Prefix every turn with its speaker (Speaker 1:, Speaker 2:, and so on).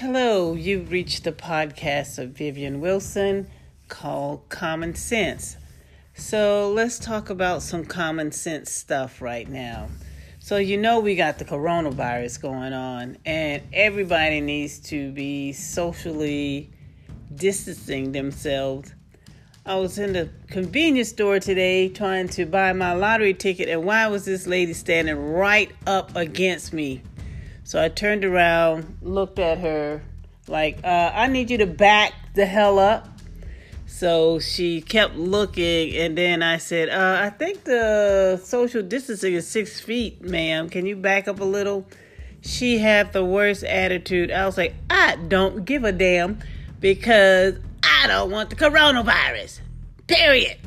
Speaker 1: Hello, you've reached the podcast of Vivian Wilson called Common Sense. So let's talk about some common sense stuff right now. So, you know, we got the coronavirus going on, and everybody needs to be socially distancing themselves. I was in the convenience store today trying to buy my lottery ticket, and why was this lady standing right up against me? So I turned around, looked at her, like, uh, I need you to back the hell up. So she kept looking, and then I said, uh, I think the social distancing is six feet, ma'am. Can you back up a little? She had the worst attitude. I was like, I don't give a damn because I don't want the coronavirus. Period.